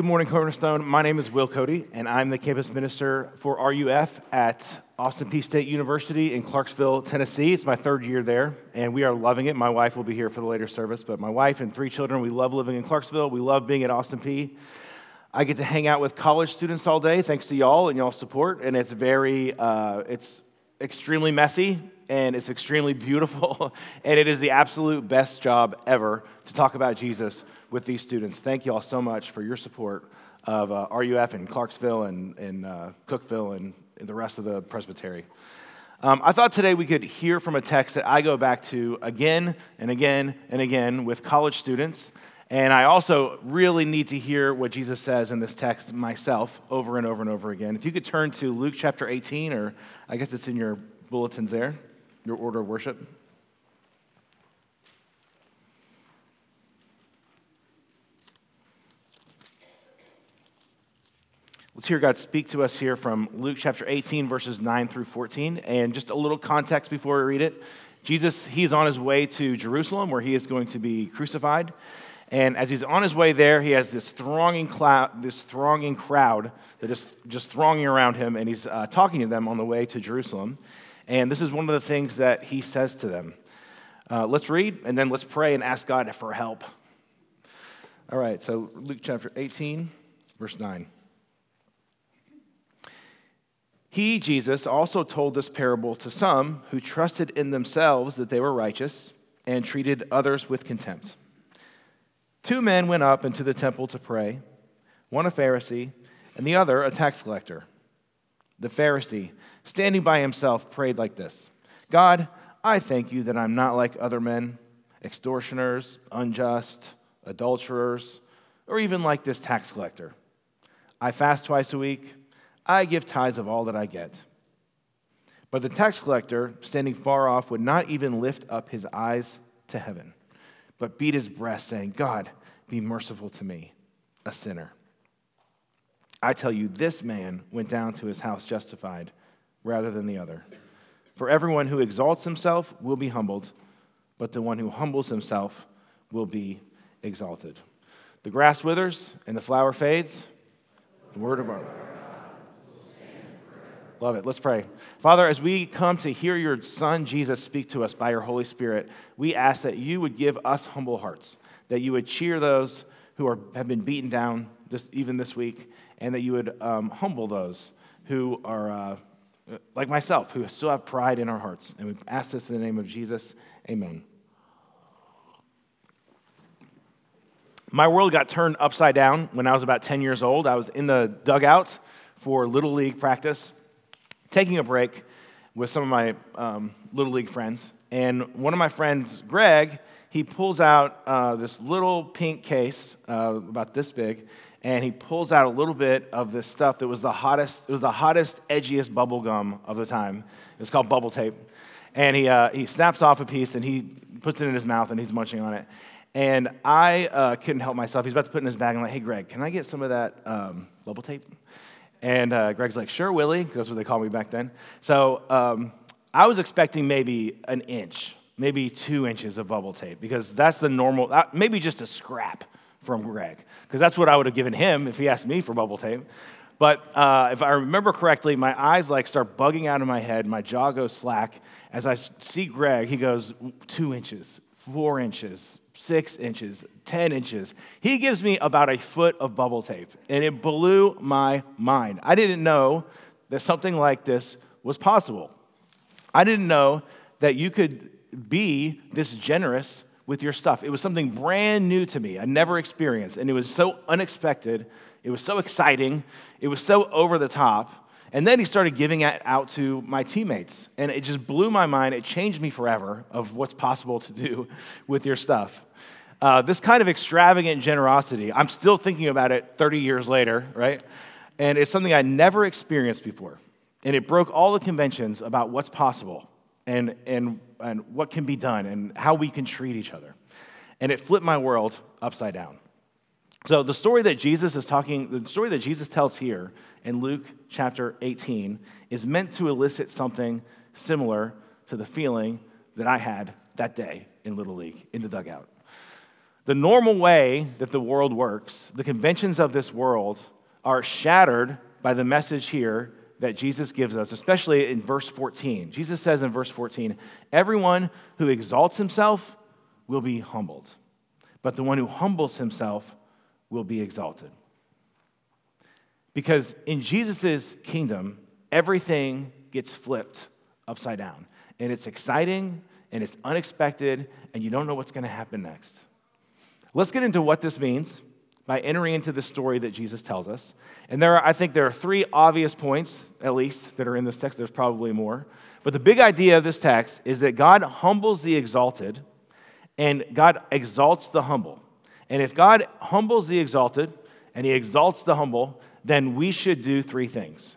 Good morning, Cornerstone. My name is Will Cody, and I'm the campus minister for RUF at Austin Peay State University in Clarksville, Tennessee. It's my third year there, and we are loving it. My wife will be here for the later service, but my wife and three children, we love living in Clarksville. We love being at Austin Peay. I get to hang out with college students all day, thanks to y'all and y'all's support, and it's very, uh, it's extremely messy and it's extremely beautiful, and it is the absolute best job ever to talk about Jesus with these students. Thank you all so much for your support of uh, RUF in Clarksville and, and uh, Cookeville and, and, the rest of the presbytery. Um, I thought today we could hear from a text that I go back to again and again and again with college students. And I also really need to hear what Jesus says in this text myself over and over and over again. If you could turn to Luke chapter 18, or I guess it's in your bulletins there, your order of worship. Let's hear God speak to us here from Luke chapter 18, verses 9 through 14. And just a little context before we read it. Jesus, he's on his way to Jerusalem where he is going to be crucified. And as he's on his way there, he has this thronging, cloud, this thronging crowd that is just thronging around him, and he's uh, talking to them on the way to Jerusalem. And this is one of the things that he says to them. Uh, let's read, and then let's pray and ask God for help. All right, so Luke chapter 18, verse 9. He, Jesus, also told this parable to some who trusted in themselves that they were righteous and treated others with contempt. Two men went up into the temple to pray, one a Pharisee and the other a tax collector. The Pharisee, standing by himself, prayed like this God, I thank you that I'm not like other men, extortioners, unjust, adulterers, or even like this tax collector. I fast twice a week. I give tithes of all that I get. But the tax collector, standing far off, would not even lift up his eyes to heaven, but beat his breast, saying, God, be merciful to me, a sinner. I tell you, this man went down to his house justified rather than the other. For everyone who exalts himself will be humbled, but the one who humbles himself will be exalted. The grass withers and the flower fades. The word of our Love it. Let's pray. Father, as we come to hear your Son, Jesus, speak to us by your Holy Spirit, we ask that you would give us humble hearts, that you would cheer those who are, have been beaten down this, even this week, and that you would um, humble those who are, uh, like myself, who still have pride in our hearts. And we ask this in the name of Jesus. Amen. My world got turned upside down when I was about 10 years old. I was in the dugout for Little League practice taking a break with some of my um, Little League friends. And one of my friends, Greg, he pulls out uh, this little pink case uh, about this big, and he pulls out a little bit of this stuff that was the hottest, it was the hottest, edgiest bubble gum of the time. It's called bubble tape. And he, uh, he snaps off a piece and he puts it in his mouth and he's munching on it. And I uh, couldn't help myself. He's about to put it in his bag. I'm like, hey, Greg, can I get some of that um, bubble tape? And uh, Greg's like, sure, Willie, that's what they called me back then. So um, I was expecting maybe an inch, maybe two inches of bubble tape, because that's the normal, uh, maybe just a scrap from Greg, because that's what I would have given him if he asked me for bubble tape. But uh, if I remember correctly, my eyes like start bugging out of my head, my jaw goes slack. As I see Greg, he goes two inches, four inches, six inches, 10 inches. He gives me about a foot of bubble tape, and it blew my mind. I didn't know that something like this was possible. I didn't know that you could be this generous with your stuff. It was something brand new to me, I never experienced, and it was so unexpected. It was so exciting. It was so over the top. And then he started giving it out to my teammates. And it just blew my mind. It changed me forever of what's possible to do with your stuff. Uh, this kind of extravagant generosity, I'm still thinking about it 30 years later, right? And it's something I never experienced before. And it broke all the conventions about what's possible and, and, and what can be done and how we can treat each other. And it flipped my world upside down. So, the story that Jesus is talking, the story that Jesus tells here in Luke chapter 18 is meant to elicit something similar to the feeling that I had that day in Little League, in the dugout. The normal way that the world works, the conventions of this world, are shattered by the message here that Jesus gives us, especially in verse 14. Jesus says in verse 14, Everyone who exalts himself will be humbled, but the one who humbles himself will be exalted. Because in Jesus' kingdom, everything gets flipped upside down. And it's exciting and it's unexpected, and you don't know what's going to happen next. Let's get into what this means by entering into the story that Jesus tells us. And there are, I think there are three obvious points, at least, that are in this text. There's probably more. But the big idea of this text is that God humbles the exalted and God exalts the humble. And if God humbles the exalted and he exalts the humble, then we should do three things.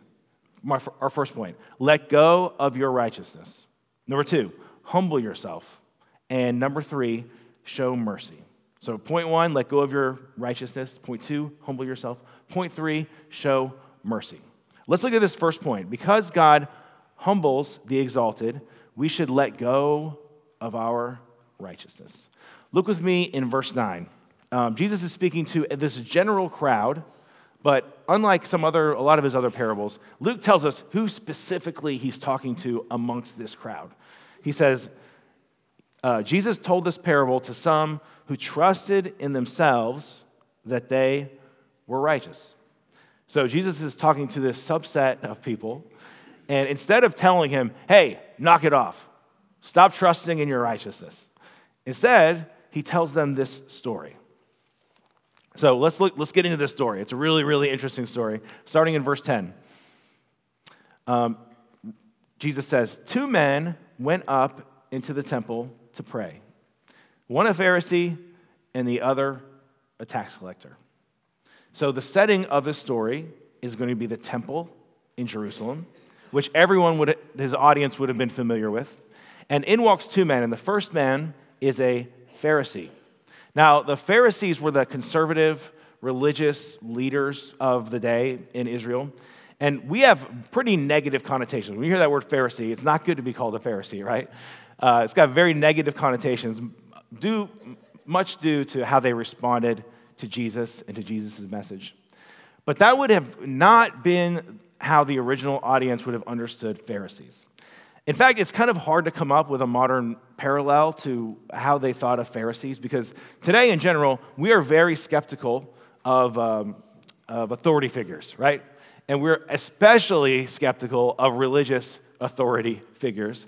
Our first point let go of your righteousness. Number two, humble yourself. And number three, show mercy. So, point one, let go of your righteousness. Point two, humble yourself. Point three, show mercy. Let's look at this first point. Because God humbles the exalted, we should let go of our righteousness. Look with me in verse 9. Um, Jesus is speaking to this general crowd, but unlike some other, a lot of his other parables, Luke tells us who specifically he's talking to amongst this crowd. He says, uh, Jesus told this parable to some who trusted in themselves that they were righteous. So Jesus is talking to this subset of people, and instead of telling him, hey, knock it off, stop trusting in your righteousness, instead, he tells them this story. So let's look, let's get into this story. It's a really, really interesting story. Starting in verse 10. Um, Jesus says, Two men went up into the temple to pray. One a Pharisee and the other a tax collector. So the setting of this story is going to be the temple in Jerusalem, which everyone would his audience would have been familiar with. And in walks two men, and the first man is a Pharisee. Now, the Pharisees were the conservative religious leaders of the day in Israel. And we have pretty negative connotations. When you hear that word Pharisee, it's not good to be called a Pharisee, right? Uh, it's got very negative connotations, due, much due to how they responded to Jesus and to Jesus' message. But that would have not been how the original audience would have understood Pharisees. In fact, it's kind of hard to come up with a modern parallel to how they thought of Pharisees because today, in general, we are very skeptical of, um, of authority figures, right? And we're especially skeptical of religious authority figures.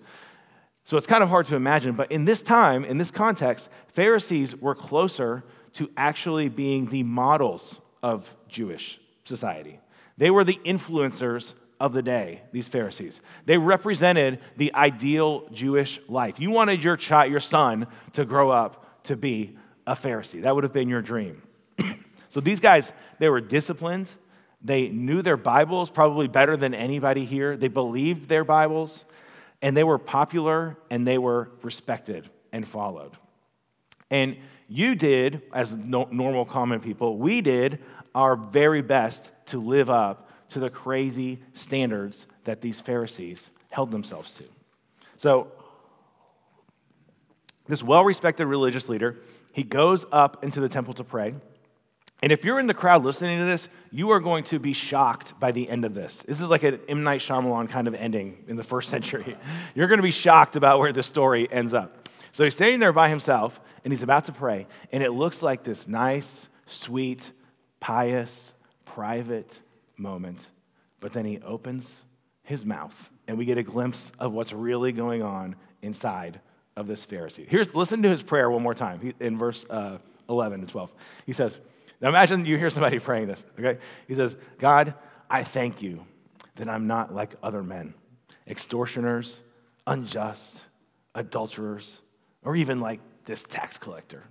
So it's kind of hard to imagine, but in this time, in this context, Pharisees were closer to actually being the models of Jewish society. They were the influencers of the day, these Pharisees. They represented the ideal Jewish life. You wanted your child, your son to grow up to be a Pharisee. That would have been your dream. so these guys, they were disciplined. They knew their Bibles probably better than anybody here. They believed their Bibles and they were popular and they were respected and followed. And you did, as no, normal common people, we did our very best to live up to the crazy standards that these Pharisees held themselves to. So, this well respected religious leader, he goes up into the temple to pray. And if you're in the crowd listening to this, you are going to be shocked by the end of this. This is like an M. Night Shyamalan kind of ending in the first century. You're going to be shocked about where this story ends up. So he's standing there by himself, and he's about to pray, and it looks like this nice, sweet, pious, private moment. But then he opens his mouth, and we get a glimpse of what's really going on inside of this Pharisee. Here's listen to his prayer one more time in verse uh, 11 to 12. He says, now imagine you hear somebody praying this, okay? He says, God, I thank you that I'm not like other men, extortioners, unjust, adulterers, or even like this tax collector.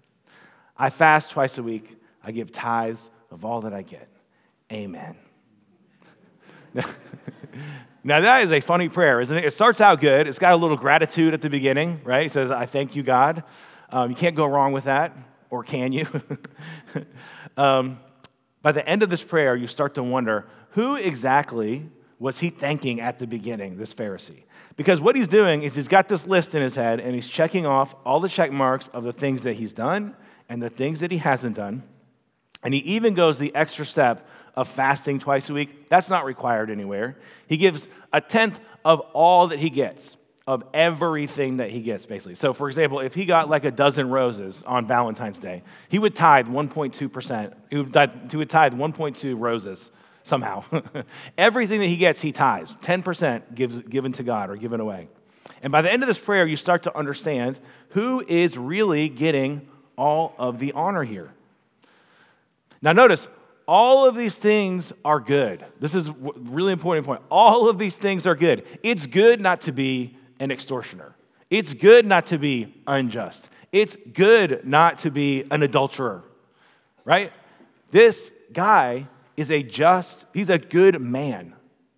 I fast twice a week. I give tithes of all that I get. Amen. now, that is a funny prayer, isn't it? It starts out good. It's got a little gratitude at the beginning, right? He says, I thank you, God. Um, you can't go wrong with that, or can you? Um, by the end of this prayer, you start to wonder who exactly was he thanking at the beginning, this Pharisee? Because what he's doing is he's got this list in his head and he's checking off all the check marks of the things that he's done and the things that he hasn't done. And he even goes the extra step of fasting twice a week. That's not required anywhere. He gives a tenth of all that he gets, of everything that he gets, basically. So, for example, if he got like a dozen roses on Valentine's Day, he would tithe 1.2%. He would tithe, he would tithe 1.2 roses somehow. Everything that he gets, he tithes. 10% gives, given to God or given away. And by the end of this prayer, you start to understand who is really getting all of the honor here. Now, notice, all of these things are good. This is really important point. All of these things are good. It's good not to be an extortioner. It's good not to be unjust. It's good not to be an adulterer, right? This guy is a just, he's a good man.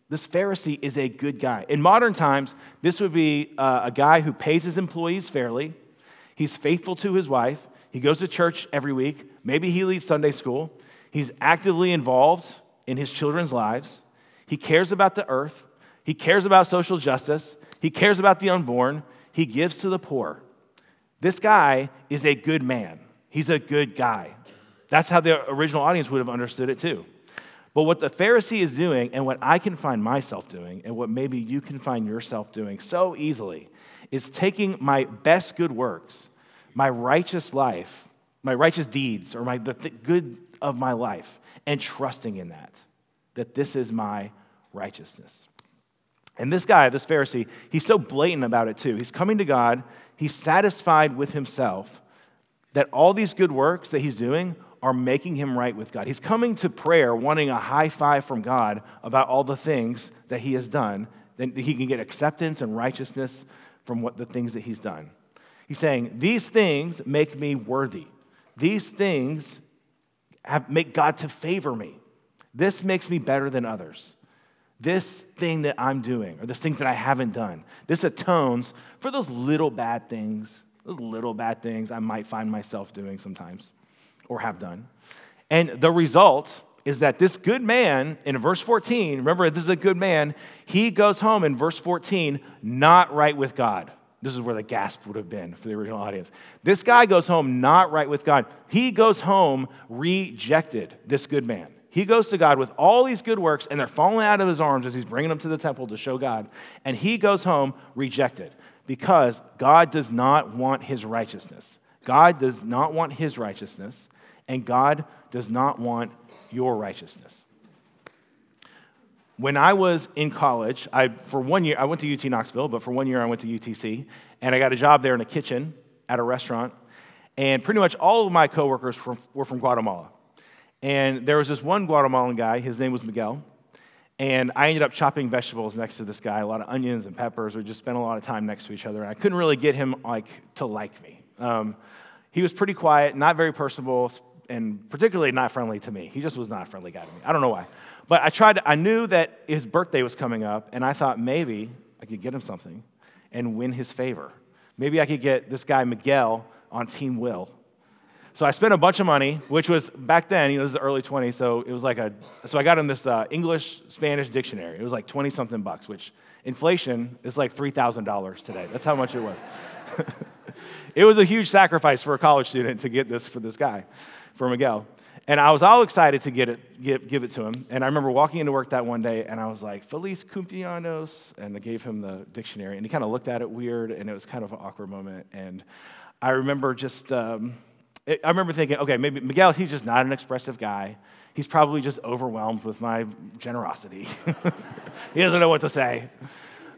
This Pharisee is a good guy. In modern times, this would be uh, a guy who pays his employees fairly. He's faithful to his wife. He goes to church every week. Maybe he leads Sunday school. He's actively involved in his children's lives. He cares about the earth. He cares about social justice. He cares about the unborn. He gives to the poor. This guy is a good man. He's a good guy. That's how the original audience would have understood it too. But what the Pharisee is doing, and what I can find myself doing, and what maybe you can find yourself doing so easily, is taking my best good works, my righteous life, my righteous deeds, or my, the th- good of my life, and trusting in that, that this is my righteousness. And this guy, this Pharisee, he's so blatant about it too. He's coming to God, he's satisfied with himself that all these good works that he's doing are making him right with God. He's coming to prayer wanting a high five from God about all the things that he has done, then he can get acceptance and righteousness from what the things that he's done. He's saying, These things make me worthy. These things have, make God to favor me. This makes me better than others. This thing that I'm doing, or this things that I haven't done, this atones for those little bad things, those little bad things I might find myself doing sometimes or have done. And the result is that this good man in verse 14, remember, this is a good man, he goes home in verse 14 not right with God. This is where the gasp would have been for the original audience. This guy goes home not right with God. He goes home rejected, this good man. He goes to God with all these good works, and they're falling out of his arms as he's bringing them to the temple to show God. And he goes home rejected because God does not want his righteousness. God does not want his righteousness and God does not want your righteousness. When I was in college, I, for one year, I went to UT Knoxville, but for one year I went to UTC, and I got a job there in a kitchen at a restaurant. And pretty much all of my coworkers were, were from Guatemala. And there was this one Guatemalan guy, his name was Miguel. And I ended up chopping vegetables next to this guy, a lot of onions and peppers. We just spent a lot of time next to each other. And I couldn't really get him like to like me. Um, he was pretty quiet, not very personable, and particularly not friendly to me. He just was not a friendly guy to me. I don't know why. But I tried, I knew that his birthday was coming up, and I thought maybe I could get him something and win his favor. Maybe I could get this guy Miguel on Team Will. So I spent a bunch of money, which was back then, you know, this is the early 20s, so it was like a, so I got him this uh, English Spanish dictionary. It was like 20 something bucks, which inflation is like $3,000 today. That's how much it was. it was a huge sacrifice for a college student to get this for this guy for Miguel. And I was all excited to get it, give, give it to him. And I remember walking into work that one day, and I was like, Feliz cumpleaños. And I gave him the dictionary, and he kind of looked at it weird, and it was kind of an awkward moment. And I remember just, um, it, I remember thinking, okay, maybe Miguel, he's just not an expressive guy. He's probably just overwhelmed with my generosity. he doesn't know what to say.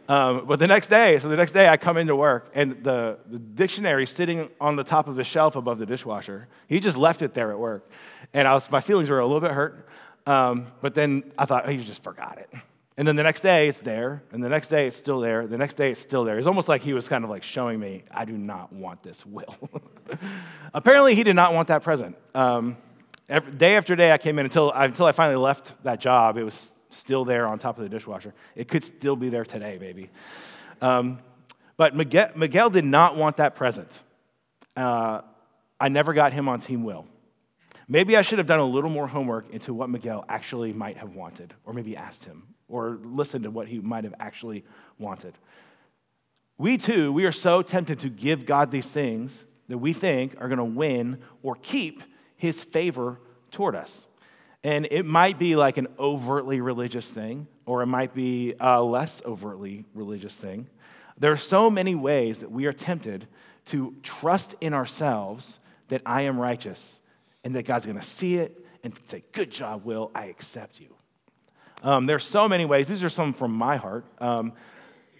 Um, but the next day, so the next day I come into work and the, the dictionary sitting on the top of the shelf above the dishwasher. He just left it there at work. And I was, my feelings were a little bit hurt. Um, but then I thought, oh, he just forgot it. And then the next day it's there, and the next day it's still there, the next day it's still there. It's almost like he was kind of like showing me, I do not want this will. Apparently, he did not want that present. Um, every, day after day, I came in until, until I finally left that job. It was still there on top of the dishwasher. It could still be there today, maybe. Um, but Miguel, Miguel, did not want that present. Uh, I never got him on Team Will. Maybe I should have done a little more homework into what Miguel actually might have wanted, or maybe asked him, or listened to what he might have actually wanted. We too, we are so tempted to give God these things that we think are going to win or keep his favor toward us. And it might be like an overtly religious thing, or it might be a less overtly religious thing. There are so many ways that we are tempted to trust in ourselves that I am righteous and that God's going to see it and say, Good job, Will, I accept you. Um, there's so many ways. These are some from my heart. Um,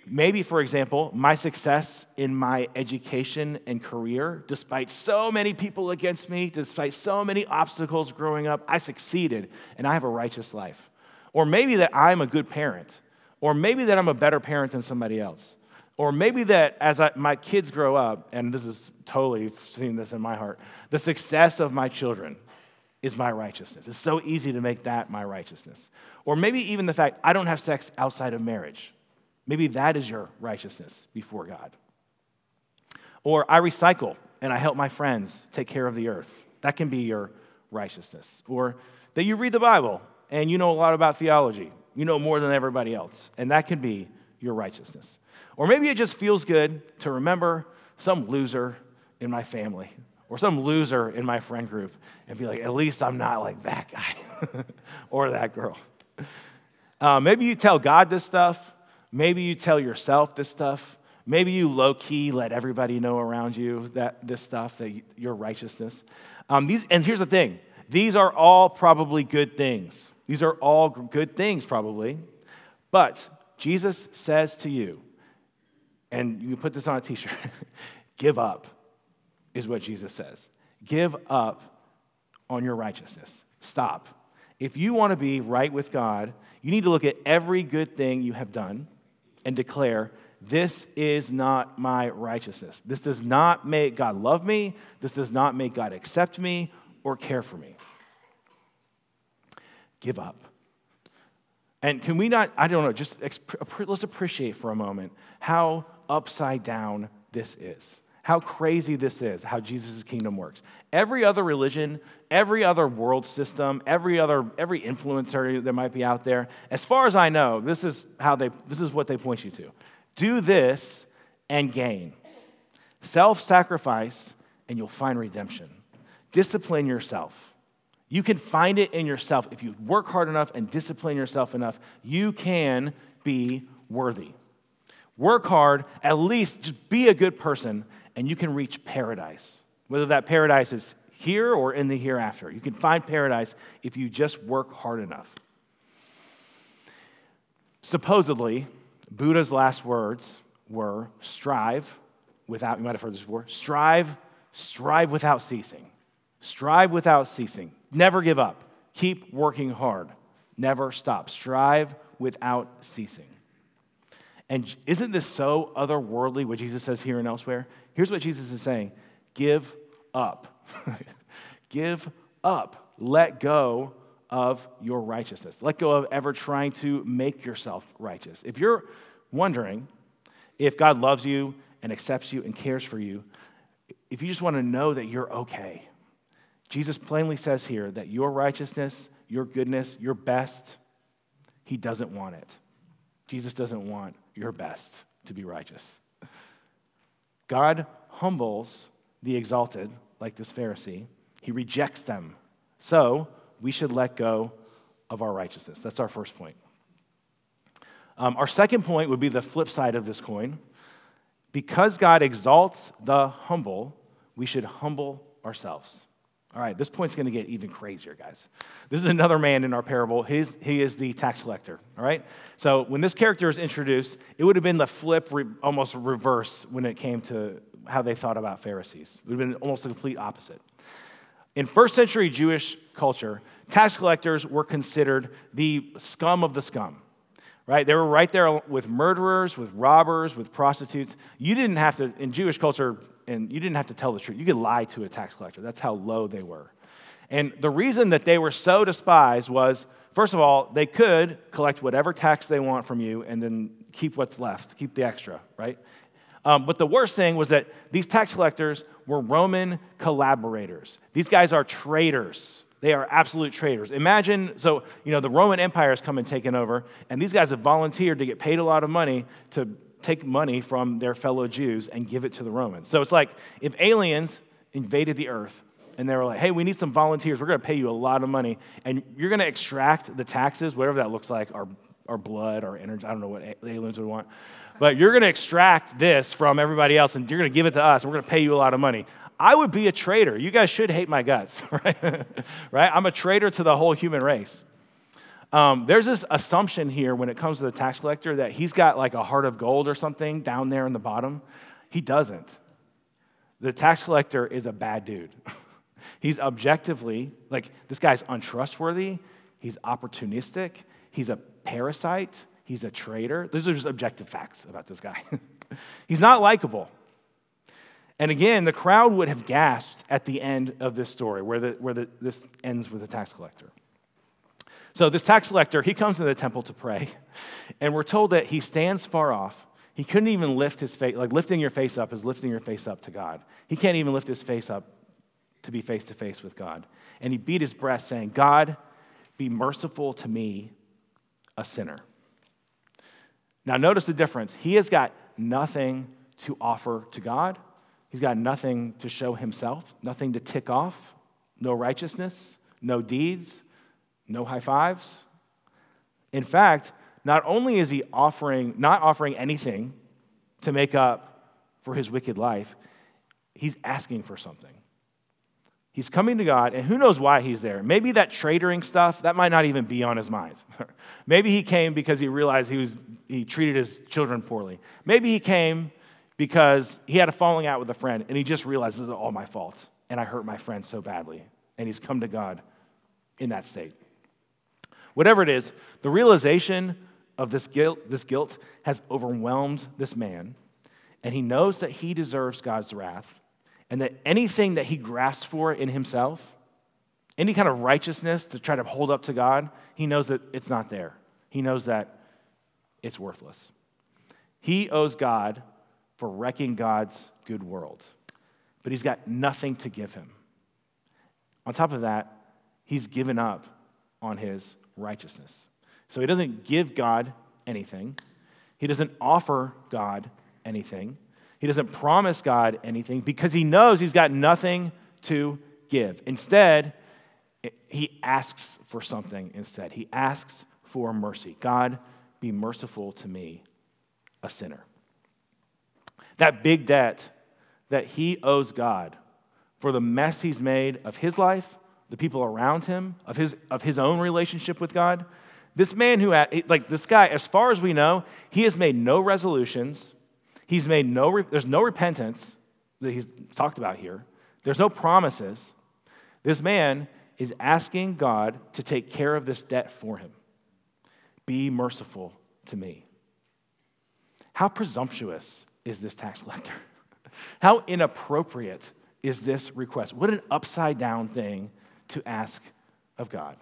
maybe, for example, my success in my education and career, despite so many people against me, despite so many obstacles growing up, I succeeded and I have a righteous life. Or maybe that I'm a good parent. Or maybe that I'm a better parent than somebody else. Or maybe that as I, my kids grow up, and this is totally seeing this in my heart, the success of my children is my righteousness. It's so easy to make that my righteousness. Or maybe even the fact I don't have sex outside of marriage. Maybe that is your righteousness before God. Or I recycle and I help my friends take care of the earth. That can be your righteousness. Or that you read the Bible and you know a lot about theology. You know more than everybody else. And that can be your righteousness. Or maybe it just feels good to remember some loser in my family or some loser in my friend group and be like, at least I'm not like that guy or that girl. Uh, maybe you tell God this stuff. Maybe you tell yourself this stuff. Maybe you low key let everybody know around you that this stuff, that your righteousness. Um, these, and here's the thing these are all probably good things. These are all good things, probably. But Jesus says to you, and you can put this on a t shirt give up is what Jesus says. Give up on your righteousness. Stop. If you want to be right with God, you need to look at every good thing you have done and declare, This is not my righteousness. This does not make God love me. This does not make God accept me or care for me. Give up. And can we not, I don't know, just let's appreciate for a moment how upside down this is how crazy this is, how Jesus' kingdom works. Every other religion, every other world system, every other every influencer that might be out there, as far as I know, this is how they this is what they point you to. Do this and gain. Self-sacrifice and you'll find redemption. Discipline yourself. You can find it in yourself. If you work hard enough and discipline yourself enough, you can be worthy. Work hard, at least just be a good person, and you can reach paradise. Whether that paradise is here or in the hereafter. You can find paradise if you just work hard enough. Supposedly, Buddha's last words were strive without, you might have heard this before, strive, strive without ceasing. Strive without ceasing. Never give up. Keep working hard. Never stop. Strive without ceasing. And isn't this so otherworldly, what Jesus says here and elsewhere? Here's what Jesus is saying give up. give up. Let go of your righteousness. Let go of ever trying to make yourself righteous. If you're wondering if God loves you and accepts you and cares for you, if you just want to know that you're okay, Jesus plainly says here that your righteousness, your goodness, your best, He doesn't want it. Jesus doesn't want your best to be righteous. God humbles the exalted, like this Pharisee, he rejects them. So we should let go of our righteousness. That's our first point. Um, our second point would be the flip side of this coin. Because God exalts the humble, we should humble ourselves. All right, this point's going to get even crazier, guys. This is another man in our parable. His, he is the tax collector. All right? So when this character is introduced, it would have been the flip, re, almost reverse when it came to how they thought about Pharisees. It would have been almost the complete opposite. In first century Jewish culture, tax collectors were considered the scum of the scum right? They were right there with murderers, with robbers, with prostitutes. You didn't have to, in Jewish culture, and you didn't have to tell the truth. You could lie to a tax collector. That's how low they were. And the reason that they were so despised was, first of all, they could collect whatever tax they want from you and then keep what's left, keep the extra, right? Um, but the worst thing was that these tax collectors were Roman collaborators. These guys are traitors. They are absolute traitors. Imagine, so, you know, the Roman Empire has come and taken over, and these guys have volunteered to get paid a lot of money to take money from their fellow Jews and give it to the Romans. So it's like if aliens invaded the earth and they were like, hey, we need some volunteers. We're going to pay you a lot of money. And you're going to extract the taxes, whatever that looks like, our, our blood, our energy. I don't know what aliens would want. But you're going to extract this from everybody else and you're going to give it to us. We're going to pay you a lot of money. I would be a traitor. You guys should hate my guts, right? right? I'm a traitor to the whole human race. Um, there's this assumption here when it comes to the tax collector that he's got like a heart of gold or something down there in the bottom. He doesn't. The tax collector is a bad dude. he's objectively, like, this guy's untrustworthy, he's opportunistic, he's a parasite, he's a traitor. These are just objective facts about this guy. he's not likable. And again, the crowd would have gasped at the end of this story, where, the, where the, this ends with the tax collector. So, this tax collector, he comes to the temple to pray, and we're told that he stands far off. He couldn't even lift his face, like lifting your face up is lifting your face up to God. He can't even lift his face up to be face to face with God. And he beat his breast, saying, God, be merciful to me, a sinner. Now, notice the difference. He has got nothing to offer to God, he's got nothing to show himself, nothing to tick off, no righteousness, no deeds, no high fives. In fact, not only is he offering, not offering anything to make up for his wicked life, he's asking for something. He's coming to God, and who knows why he's there? Maybe that traitoring stuff, that might not even be on his mind. Maybe he came because he realized he, was, he treated his children poorly. Maybe he came because he had a falling out with a friend, and he just realized this is all my fault, and I hurt my friend so badly. And he's come to God in that state. Whatever it is, the realization of this guilt, this guilt has overwhelmed this man, and he knows that he deserves God's wrath and that anything that he grasps for in himself, any kind of righteousness to try to hold up to God, he knows that it's not there. He knows that it's worthless. He owes God for wrecking God's good world, but he's got nothing to give him. On top of that, he's given up on his righteousness. So he doesn't give God anything, he doesn't offer God anything. He doesn't promise God anything because he knows he's got nothing to give. Instead, he asks for something instead. He asks for mercy. God, be merciful to me, a sinner. That big debt that he owes God for the mess he's made of his life, the people around him, of his, of his own relationship with God. This man who, like this guy, as far as we know, he has made no resolutions. He's made no, there's no repentance that he's talked about here. There's no promises. This man is asking God to take care of this debt for him. Be merciful to me. How presumptuous is this tax collector? How inappropriate is this request? What an upside down thing to ask of God.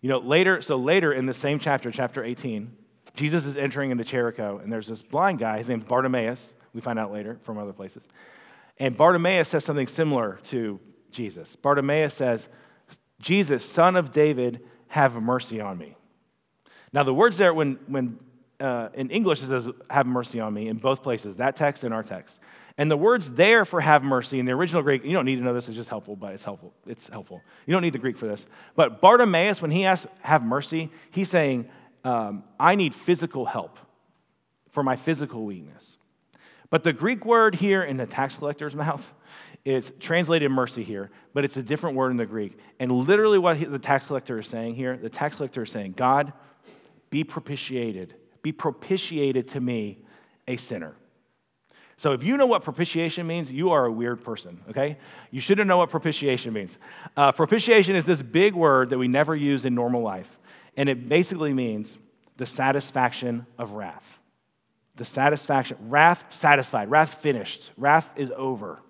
You know, later, so later in the same chapter, chapter 18, Jesus is entering into Jericho, and there's this blind guy. His name's Bartimaeus. We find out later from other places. And Bartimaeus says something similar to Jesus. Bartimaeus says, Jesus, son of David, have mercy on me. Now, the words there, when, when uh, in English, it says, have mercy on me in both places, that text and our text. And the words there for have mercy in the original Greek, you don't need to know this, it's just helpful, but it's helpful. It's helpful. You don't need the Greek for this. But Bartimaeus, when he asks, have mercy, he's saying, um, I need physical help for my physical weakness. But the Greek word here in the tax collector's mouth is translated mercy here, but it's a different word in the Greek. And literally, what the tax collector is saying here, the tax collector is saying, God, be propitiated, be propitiated to me, a sinner. So if you know what propitiation means, you are a weird person, okay? You shouldn't know what propitiation means. Uh, propitiation is this big word that we never use in normal life. And it basically means the satisfaction of wrath. The satisfaction, wrath satisfied, wrath finished, wrath is over,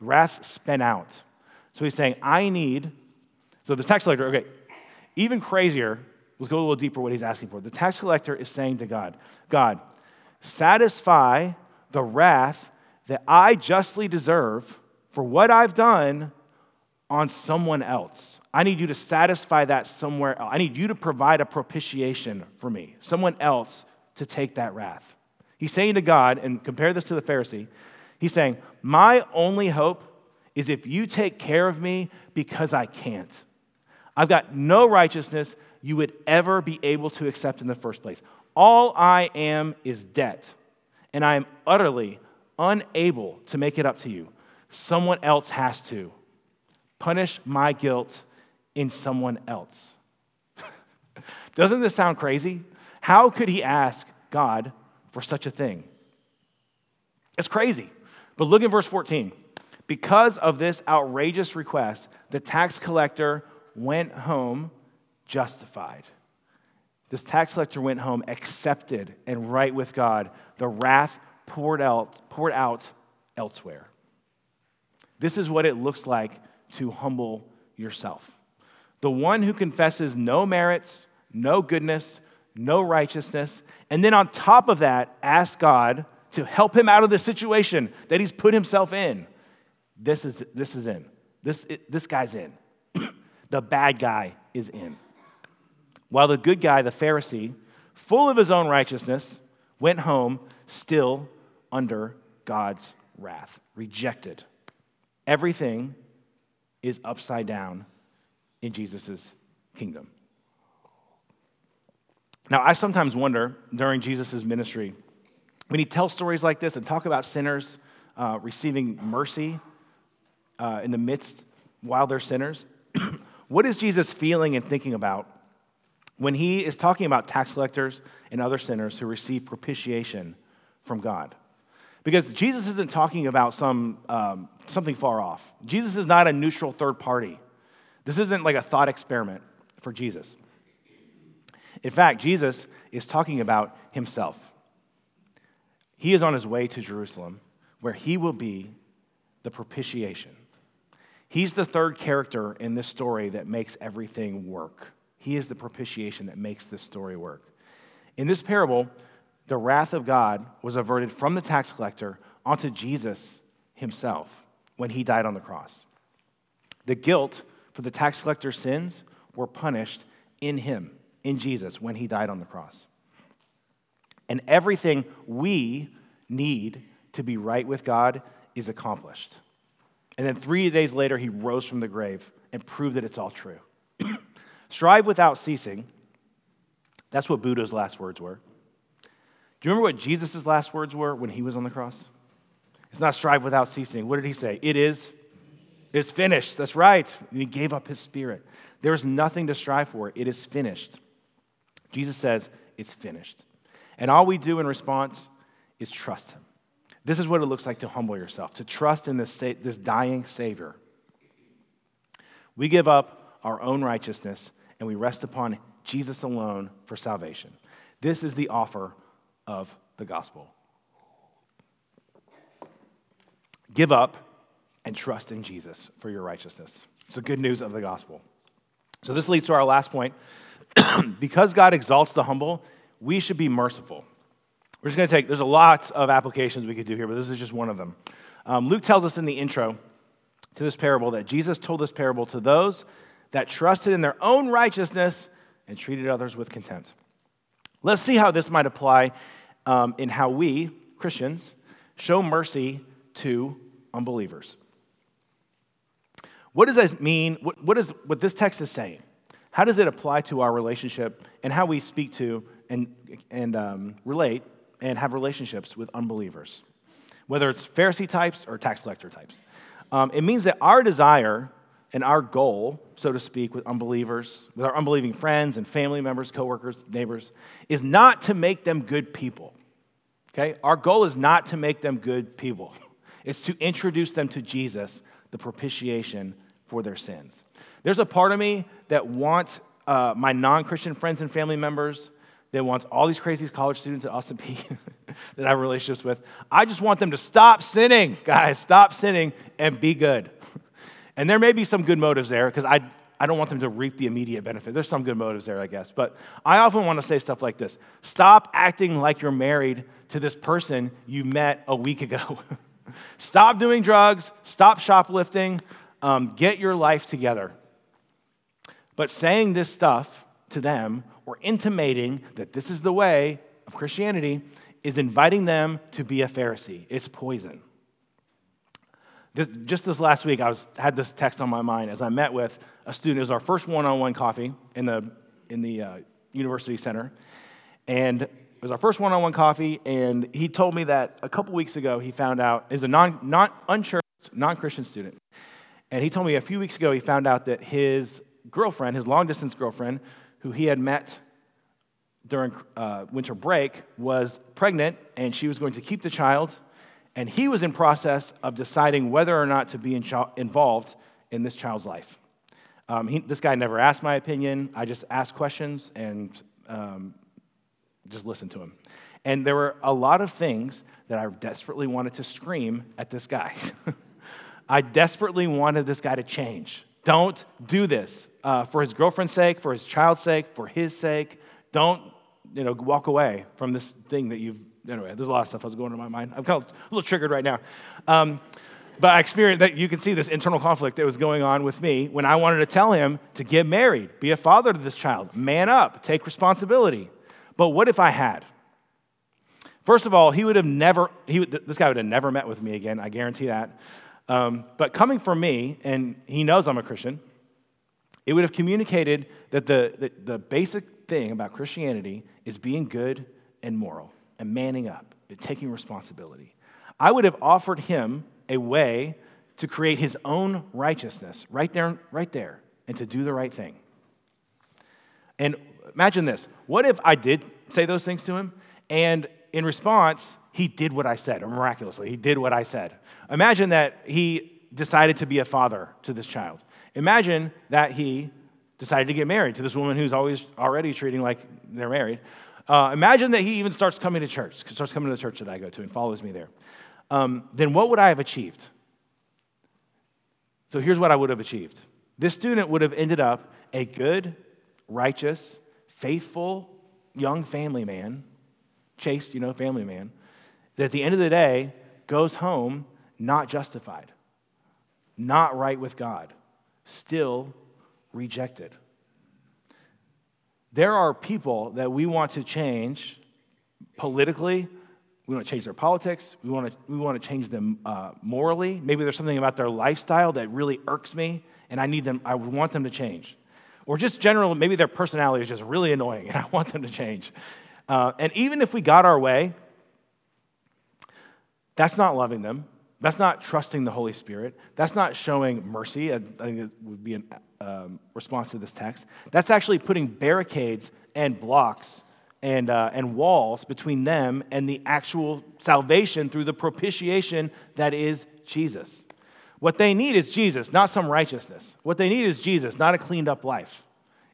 wrath spent out. So he's saying, I need, so the tax collector, okay, even crazier, let's go a little deeper what he's asking for. The tax collector is saying to God, God, satisfy the wrath that I justly deserve for what I've done on someone else. I need you to satisfy that somewhere else. I need you to provide a propitiation for me, someone else to take that wrath. He's saying to God, and compare this to the Pharisee, He's saying, My only hope is if you take care of me because I can't. I've got no righteousness you would ever be able to accept in the first place. All I am is debt, and I am utterly unable to make it up to you. Someone else has to. Punish my guilt in someone else. Doesn't this sound crazy? How could he ask God for such a thing? It's crazy. But look at verse 14. Because of this outrageous request, the tax collector went home justified. This tax collector went home accepted and right with God. The wrath poured out, poured out elsewhere. This is what it looks like to humble yourself. The one who confesses no merits, no goodness, no righteousness, and then on top of that, ask God to help him out of the situation that he's put himself in. This is, this is in. This, this guy's in. the bad guy is in. While the good guy, the Pharisee, full of his own righteousness, went home still under God's wrath, rejected. Everything is upside down in Jesus' kingdom. Now, I sometimes wonder during Jesus' ministry, when he tells stories like this and talk about sinners uh, receiving mercy uh, in the midst while they're sinners, what is Jesus feeling and thinking about when he is talking about tax collectors and other sinners who receive propitiation from God? Because Jesus isn't talking about some, um, something far off. Jesus is not a neutral third party. This isn't like a thought experiment for Jesus. In fact, Jesus is talking about himself. He is on his way to Jerusalem, where he will be the propitiation. He's the third character in this story that makes everything work. He is the propitiation that makes this story work. In this parable, the wrath of God was averted from the tax collector onto Jesus himself when he died on the cross. The guilt for the tax collector's sins were punished in him, in Jesus, when he died on the cross. And everything we need to be right with God is accomplished. And then three days later, he rose from the grave and proved that it's all true. Strive without ceasing. That's what Buddha's last words were. Do you remember what Jesus' last words were when he was on the cross? It's not strive without ceasing. What did he say? It is. It's finished. That's right. He gave up his spirit. There is nothing to strive for. It is finished. Jesus says, It's finished. And all we do in response is trust him. This is what it looks like to humble yourself, to trust in this, this dying Savior. We give up our own righteousness and we rest upon Jesus alone for salvation. This is the offer of the gospel. Give up and trust in Jesus for your righteousness. It's the good news of the gospel. So, this leads to our last point. because God exalts the humble, we should be merciful. We're just going to take, there's a lot of applications we could do here, but this is just one of them. Um, Luke tells us in the intro to this parable that Jesus told this parable to those that trusted in their own righteousness and treated others with contempt. Let's see how this might apply um, in how we, Christians, show mercy to unbelievers. What does that mean? What, what is what this text is saying? How does it apply to our relationship and how we speak to and, and um, relate and have relationships with unbelievers, whether it's Pharisee types or tax collector types? Um, it means that our desire and our goal, so to speak, with unbelievers, with our unbelieving friends and family members, coworkers, neighbors, is not to make them good people. Okay? Our goal is not to make them good people. It's to introduce them to Jesus, the propitiation for their sins. There's a part of me that wants uh, my non-Christian friends and family members, that wants all these crazy college students at Austin Peay that I have relationships with. I just want them to stop sinning, guys. Stop sinning and be good. And there may be some good motives there because I, I don't want them to reap the immediate benefit. There's some good motives there, I guess. But I often want to say stuff like this Stop acting like you're married to this person you met a week ago. stop doing drugs, stop shoplifting, um, get your life together. But saying this stuff to them or intimating that this is the way of Christianity is inviting them to be a Pharisee. It's poison. This, just this last week, I was, had this text on my mind as I met with a student. It was our first one on one coffee in the, in the uh, university center. And it was our first one on one coffee. And he told me that a couple weeks ago he found out, is a non, non, unchurched, non Christian student. And he told me a few weeks ago he found out that his girlfriend, his long distance girlfriend, who he had met during uh, winter break, was pregnant and she was going to keep the child. And he was in process of deciding whether or not to be in involved in this child's life. Um, he, this guy never asked my opinion. I just asked questions and um, just listened to him. And there were a lot of things that I desperately wanted to scream at this guy. I desperately wanted this guy to change. Don't do this uh, for his girlfriend's sake, for his child's sake, for his sake. Don't you know walk away from this thing that you've. Anyway, there's a lot of stuff that's going on in my mind. I'm kind of a little triggered right now. Um, but I experienced that you can see this internal conflict that was going on with me when I wanted to tell him to get married, be a father to this child, man up, take responsibility. But what if I had? First of all, he would have never, he would, this guy would have never met with me again, I guarantee that. Um, but coming from me, and he knows I'm a Christian, it would have communicated that the, the, the basic thing about Christianity is being good and moral and manning up and taking responsibility. I would have offered him a way to create his own righteousness right there, right there, and to do the right thing. And imagine this what if I did say those things to him, and in response, he did what I said, or miraculously, he did what I said. Imagine that he decided to be a father to this child. Imagine that he decided to get married to this woman who's always already treating like they're married. Uh, imagine that he even starts coming to church, starts coming to the church that I go to and follows me there. Um, then what would I have achieved? So here's what I would have achieved. This student would have ended up a good, righteous, faithful young family man, chaste, you know, family man, that at the end of the day goes home not justified, not right with God, still rejected. There are people that we want to change politically. We want to change their politics. We want to, we want to change them uh, morally. Maybe there's something about their lifestyle that really irks me, and I need them, I want them to change. Or just general, maybe their personality is just really annoying, and I want them to change. Uh, and even if we got our way, that's not loving them. That's not trusting the Holy Spirit. That's not showing mercy. I think it would be a um, response to this text. That's actually putting barricades and blocks and, uh, and walls between them and the actual salvation through the propitiation that is Jesus. What they need is Jesus, not some righteousness. What they need is Jesus, not a cleaned up life.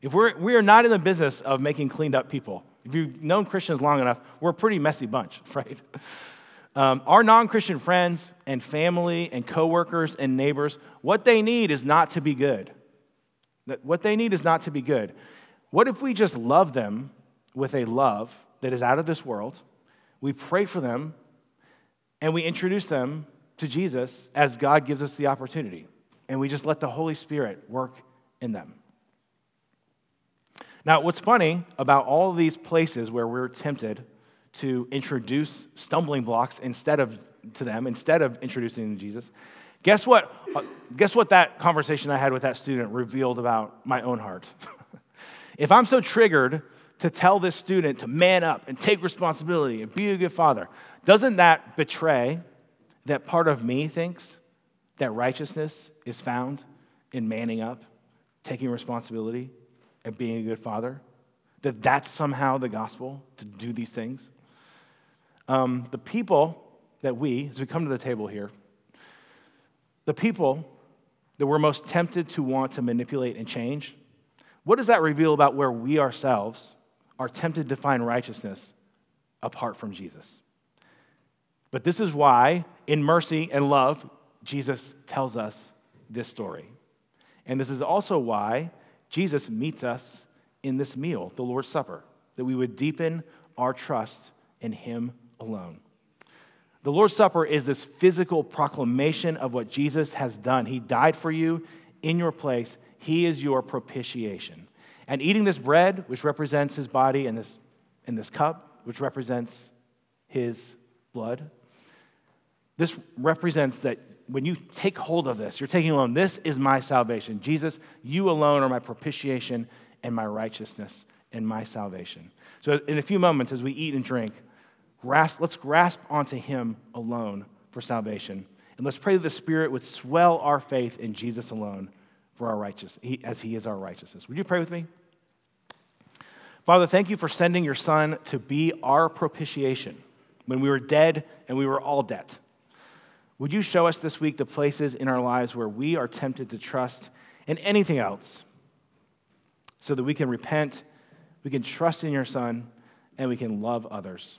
If we're, we are not in the business of making cleaned up people, if you've known Christians long enough, we're a pretty messy bunch, right? Um, our non Christian friends and family and coworkers and neighbors, what they need is not to be good. What they need is not to be good. What if we just love them with a love that is out of this world? We pray for them and we introduce them to Jesus as God gives us the opportunity. And we just let the Holy Spirit work in them. Now, what's funny about all these places where we're tempted to introduce stumbling blocks instead of to them instead of introducing Jesus. Guess what? Uh, guess what that conversation I had with that student revealed about my own heart. if I'm so triggered to tell this student to man up and take responsibility and be a good father, doesn't that betray that part of me thinks that righteousness is found in manning up, taking responsibility, and being a good father? That that's somehow the gospel to do these things? Um, the people that we, as we come to the table here, the people that we're most tempted to want to manipulate and change, what does that reveal about where we ourselves are tempted to find righteousness apart from Jesus? But this is why, in mercy and love, Jesus tells us this story. And this is also why Jesus meets us in this meal, the Lord's Supper, that we would deepen our trust in Him alone. The Lord's Supper is this physical proclamation of what Jesus has done. He died for you in your place, He is your propitiation. And eating this bread, which represents His body, and this, and this cup, which represents His blood, this represents that when you take hold of this, you're taking alone, this is my salvation. Jesus, you alone are my propitiation and my righteousness and my salvation. So, in a few moments, as we eat and drink, grasp, let's grasp onto Him alone for salvation. And let's pray that the Spirit would swell our faith in Jesus alone for our righteousness, as He is our righteousness. Would you pray with me? Father, thank you for sending your Son to be our propitiation when we were dead and we were all debt. Would you show us this week the places in our lives where we are tempted to trust in anything else so that we can repent, we can trust in your Son, and we can love others?